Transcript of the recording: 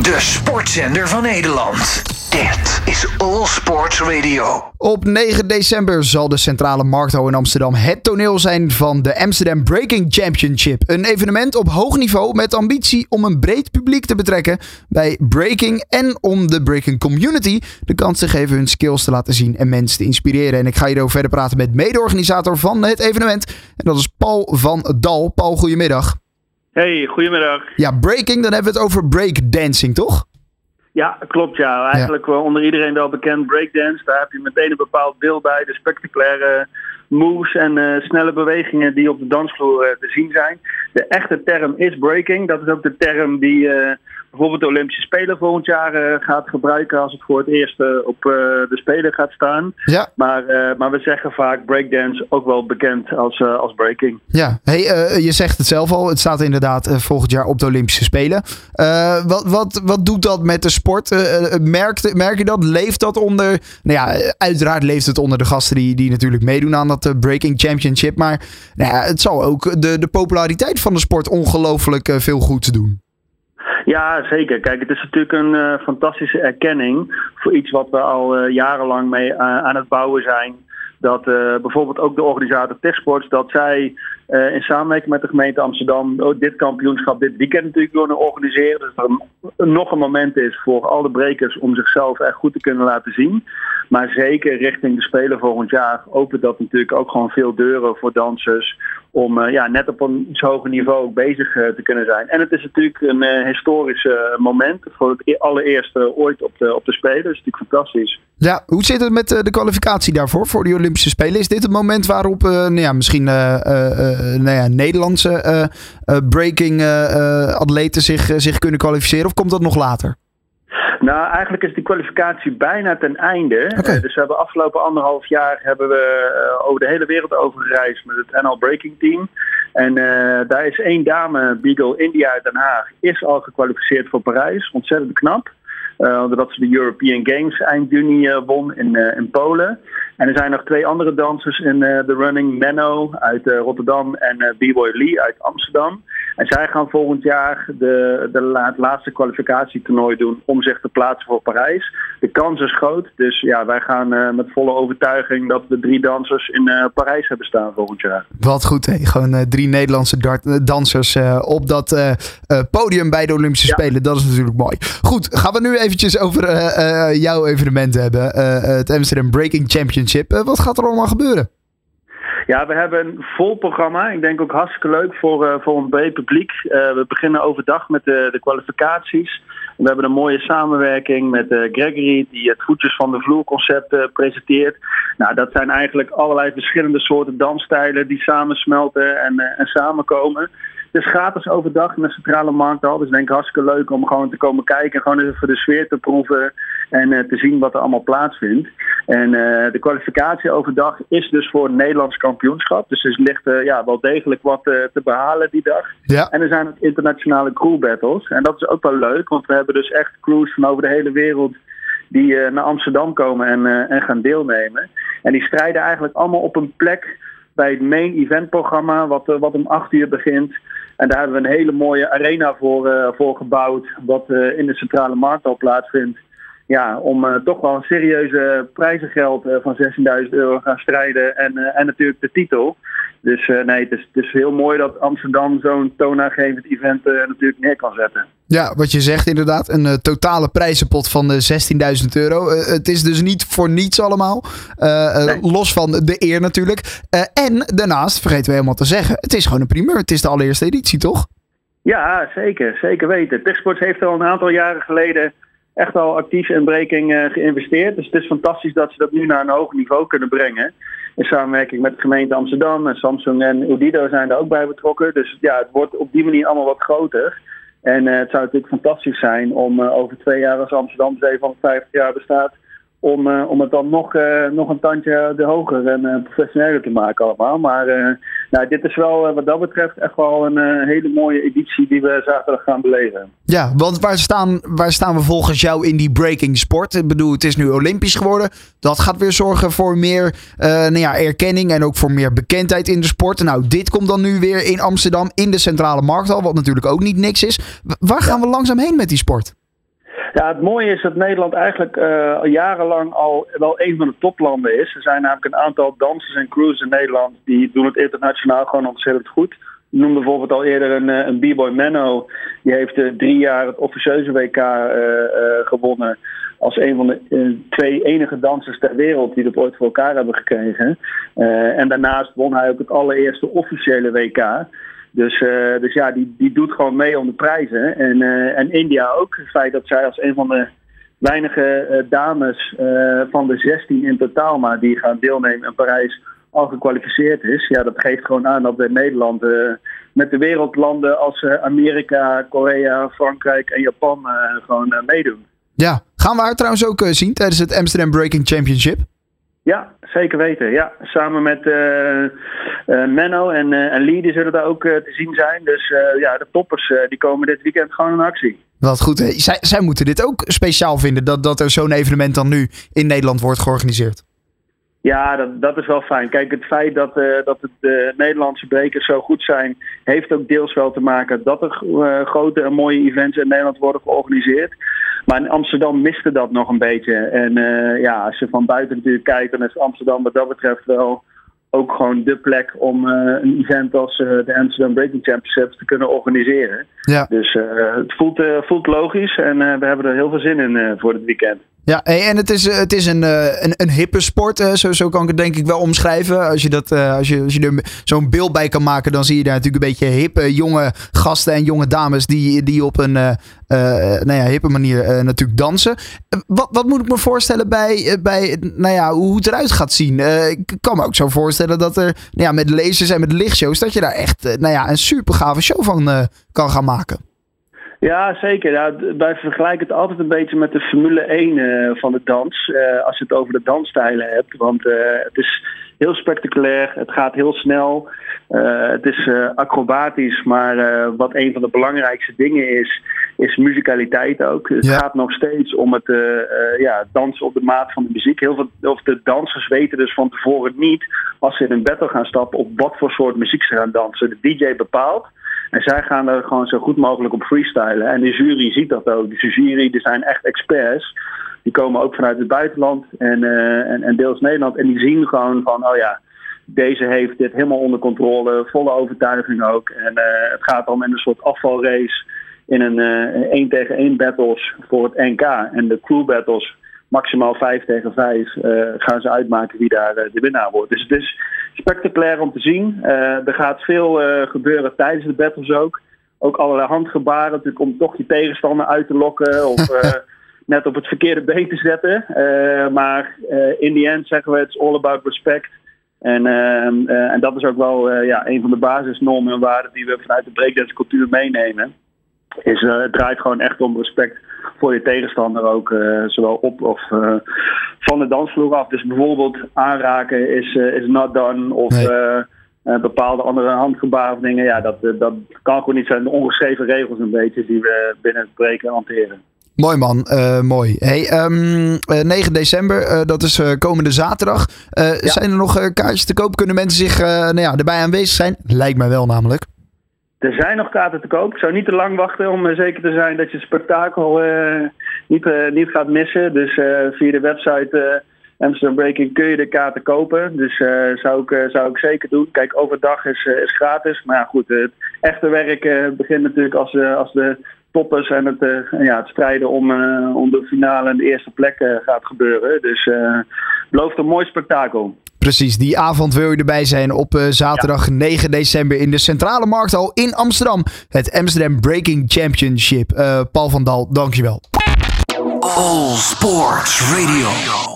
De sportzender van Nederland. Dit is All Sports Radio. Op 9 december zal de Centrale Markthal in Amsterdam het toneel zijn van de Amsterdam Breaking Championship. Een evenement op hoog niveau met ambitie om een breed publiek te betrekken bij breaking en om de breaking community de kans te geven hun skills te laten zien en mensen te inspireren. En ik ga hierover verder praten met mede-organisator van het evenement en dat is Paul van Dal. Paul, goedemiddag. Hey, goedemiddag. Ja, breaking, dan hebben we het over breakdancing, toch? Ja, klopt ja. Eigenlijk wel onder iedereen wel bekend breakdance. Daar heb je meteen een bepaald beeld bij. De spectaculaire moves en eh, snelle bewegingen die op de dansvloer eh, te zien zijn. De echte term is breaking. Dat is ook de term die eh, bijvoorbeeld de Olympische Spelen volgend jaar uh, gaat gebruiken als het voor het eerst uh, op uh, de Spelen gaat staan. Ja. Maar, maar we zeggen vaak breakdance ook wel bekend als, als breaking. Ja, hey, je zegt het zelf al, het staat inderdaad volgend jaar op de Olympische Spelen. wat, wat, wat doet dat met de sport? merk, merk je dat? Leeft dat onder, nou ja, uiteraard leeft het onder de gasten die, die natuurlijk meedoen aan dat Breaking Championship. Maar nou ja, het zal ook de, de populariteit van de sport ongelooflijk veel goed doen. Ja, zeker. Kijk, het is natuurlijk een uh, fantastische erkenning voor iets wat we al uh, jarenlang mee uh, aan het bouwen zijn. Dat bijvoorbeeld ook de organisator Techsports, dat zij in samenwerking met de gemeente Amsterdam oh, dit kampioenschap dit weekend natuurlijk willen organiseren. Dus dat er nog een moment is voor alle brekers om zichzelf echt goed te kunnen laten zien. Maar zeker richting de Spelen volgend jaar opent dat natuurlijk ook gewoon veel deuren voor dansers. Om uh, ja, net op een iets hoger niveau bezig uh, te kunnen zijn. En het is natuurlijk een uh, historisch moment. Voor het e-, allereerste ooit op de, op de Spelen. Dat is natuurlijk fantastisch. Ja, hoe zit het met de kwalificatie daarvoor, voor de Olympische Spelen? Is dit het moment waarop nou ja, misschien nou ja, Nederlandse breaking atleten zich, zich kunnen kwalificeren? Of komt dat nog later? Nou, eigenlijk is die kwalificatie bijna ten einde. Okay. dus we hebben afgelopen anderhalf jaar hebben we uh, over de hele wereld over gereisd met het NL Breaking Team. En uh, daar is één dame, Beagle India uit Den Haag, is al gekwalificeerd voor Parijs. Ontzettend knap. Uh, doordat ze de European Games eind juni won in, in Polen. En er zijn nog twee andere dansers in de running. Menno uit Rotterdam en B-Boy Lee uit Amsterdam. En zij gaan volgend jaar de, de, het laatste kwalificatietoernooi doen om zich te plaatsen voor Parijs. De kans is groot, dus ja, wij gaan uh, met volle overtuiging dat we drie dansers in uh, Parijs hebben staan volgend jaar. Wat goed, hè? gewoon uh, drie Nederlandse dansers op dat podium bij de Olympische ja. Spelen. Dat is natuurlijk mooi. Goed, gaan we nu eventjes over jouw evenement hebben. het Amsterdam Breaking Championship. wat gaat er allemaal gebeuren? Ja, we hebben een vol programma. Ik denk ook hartstikke leuk voor, uh, voor een breed publiek. Uh, we beginnen overdag met de, de kwalificaties. We hebben een mooie samenwerking met uh, Gregory, die het voetjes van de vloer concept presenteert. Nou, dat zijn eigenlijk allerlei verschillende soorten dansstijlen die samensmelten en, en samenkomen. Het is gratis overdag in de Centrale Markthal. Dus denk ik hartstikke leuk om gewoon te komen kijken. Gewoon even de sfeer te proeven. En uh, te zien wat er allemaal plaatsvindt. En uh, de kwalificatie overdag is dus voor het Nederlands kampioenschap. Dus er ligt uh, ja, wel degelijk wat te behalen die dag. Ja. En er zijn ook internationale crew battles. En dat is ook wel leuk. Want we hebben dus echt crews van over de hele wereld die naar Amsterdam komen en, en gaan deelnemen. En die strijden eigenlijk allemaal op een plek bij het main event programma, wat, wat om 8 uur begint. En daar hebben we een hele mooie arena voor, uh, voor gebouwd, wat uh, in de centrale markt al plaatsvindt. Ja, om uh, toch wel een serieuze prijzengeld van 16.000 euro gaan strijden en, en natuurlijk de titel. Dus nee, het is, het is heel mooi dat Amsterdam zo'n toonaangevend event natuurlijk neer kan zetten. Ja, wat je zegt inderdaad. Een uh, totale prijzenpot van uh, 16.000 euro. Uh, het is dus niet voor niets allemaal. Nee. Los van de eer natuurlijk. en daarnaast, vergeten we helemaal te zeggen, het is gewoon een primeur. Het is de allereerste editie, toch? Ja, zeker. Zeker weten. Techsports heeft al een aantal jaren geleden echt al actief in breaking geïnvesteerd. Dus het is fantastisch dat ze dat nu naar een hoger niveau kunnen brengen. In samenwerking met de gemeente Amsterdam en Samsung en Udido zijn er ook bij betrokken. Dus ja, het wordt op die manier allemaal wat groter. En uh, het zou natuurlijk fantastisch zijn om uh, over twee jaar als Amsterdam 750 jaar bestaat, om, uh, om het dan nog, nog een tandje de hoger en professioneler te maken allemaal. Maar nou, dit is wel wat dat betreft echt wel een hele mooie editie die we zaterdag gaan beleven. Ja, want waar staan, waar staan we volgens jou in die breaking sport? Ik bedoel, het is nu olympisch geworden. Dat gaat weer zorgen voor meer nou ja, erkenning en ook voor meer bekendheid in de sport. Nou, dit komt dan nu weer in Amsterdam in de centrale markthal, wat natuurlijk ook niet niks is. Waar gaan we langzaam heen met die sport? Ja, het mooie is dat Nederland eigenlijk uh, jarenlang al wel een van de toplanden is. Er zijn namelijk een aantal dansers en crews in Nederland die doen het internationaal gewoon ontzettend goed. Ik noemde bijvoorbeeld al eerder een, een B-boy Menno. Die heeft uh, drie jaar het officieuze WK gewonnen. Als een van de twee enige dansers ter wereld die dat ooit voor elkaar hebben gekregen. en daarnaast won hij ook het allereerste officiële WK. Dus, uh, dus ja, die, die doet gewoon mee om de prijzen. En, uh, en India ook. Het feit dat zij als een van de weinige uh, dames van de 16 in totaal maar die gaan deelnemen in Parijs al gekwalificeerd is. Ja, dat geeft gewoon aan dat in Nederland met de wereldlanden als Amerika, Korea, Frankrijk en Japan gewoon meedoen. Ja, gaan we haar trouwens ook zien tijdens het Amsterdam Breaking Championship? Ja, zeker weten. Ja, samen met uh, uh, Menno en, uh, en zullen daar ook te zien zijn. Dus ja, de toppers die komen dit weekend gewoon in actie. Wat goed. Zij, zij moeten dit ook speciaal vinden dat, dat er zo'n evenement dan nu in Nederland wordt georganiseerd. Ja, dat, dat is wel fijn. Kijk, het feit dat, dat het, de Nederlandse brekers zo goed zijn, heeft ook deels wel te maken dat er grote en mooie events in Nederland worden georganiseerd. Maar in Amsterdam miste dat nog een beetje. En uh, ja, als je van buiten natuurlijk kijkt, dan is Amsterdam wat dat betreft wel ook gewoon de plek om uh, een event als uh, de Amsterdam Breaking Championships te kunnen organiseren. Ja. Dus het voelt, voelt logisch en we hebben er heel veel zin in voor het weekend. Ja, en het is, het is een, een, een hippe sport. Zo, zo kan ik het denk ik wel omschrijven. Als je, dat, als je, als je er zo'n beeld bij kan maken, dan zie je daar natuurlijk een beetje hippe jonge gasten en jonge dames die, die op een nou ja, hippe manier natuurlijk dansen. wat, wat moet ik me voorstellen bij, bij nou ja, hoe het eruit gaat zien? ik kan me ook zo voorstellen dat er nou ja, met lasers en met lichtshows, dat je daar echt nou ja, een super gave show van kan gaan maken. Ja, zeker. Ja, wij vergelijken het altijd een beetje met de Formule 1 uh, van de dans. Uh, als je het over de dansstijlen hebt. Want uh, het is heel spectaculair, het gaat heel snel. het is acrobatisch, maar wat een van de belangrijkste dingen is, is muzikaliteit ook. Het ja. gaat nog steeds om het ja, dansen op de maat van de muziek. Heel veel of de dansers weten dus van tevoren niet, als ze in een battle gaan stappen, op wat voor soort muziek ze gaan dansen. De DJ bepaalt. En zij gaan er gewoon zo goed mogelijk op freestylen. En de jury ziet dat ook. Dus de jury, die zijn echt experts. Die komen ook vanuit het buitenland en, uh, en, en deels Nederland. En die zien gewoon van, oh ja, deze heeft dit helemaal onder controle. Volle overtuiging ook. En uh, het gaat dan in een soort afvalrace in een 1 uh, tegen 1 battles voor het NK. En de crew battles maximaal 5 tegen 5 uh, gaan ze uitmaken wie daar de winnaar wordt. Dus het is spectaculair om te zien. Uh, er gaat veel gebeuren tijdens de battles ook. Ook allerlei handgebaren natuurlijk om toch je tegenstander uit te lokken of net op het verkeerde been te zetten. maar in the end zeggen we it's all about respect. En, en dat is ook wel ja, een van de basisnormen en waarden die we vanuit de breakdance cultuur meenemen. Is, het draait gewoon echt om respect voor je tegenstander ook, uh, zowel op of uh, van de dansvloer af. Dus bijvoorbeeld aanraken is, uh, is not done of nee. bepaalde andere handgebaren of dingen. Ja, dat, dat kan gewoon niet zijn. De ongeschreven regels een beetje die we binnen het breken hanteren. Mooi man, uh, mooi. Hey, um, uh, 9 december, uh, dat is komende zaterdag. Ja. Zijn er nog kaartjes te koop? Kunnen mensen zich nou ja, erbij aanwezig zijn? Lijkt mij wel namelijk. Er zijn nog kaarten te koop. Ik zou niet te lang wachten om uh, zeker te zijn dat je het spektakel uh, niet, uh, niet gaat missen. Dus via de website Amsterdam Breaking kun je de kaarten kopen. Dus zou, ik, zou ik zeker doen. Kijk, overdag is, is gratis. Maar ja, goed, het echte werk begint natuurlijk als, als de toppers en het, ja, het strijden om, om de finale en de eerste plek gaat gebeuren. Dus belooft een mooi spektakel. Precies, die avond wil je erbij zijn op uh, zaterdag ja. 9 december in de Centrale Markthal in Amsterdam. Het Amsterdam Breaking Championship. Uh, Paul van Dal, dankjewel. All Sports Radio.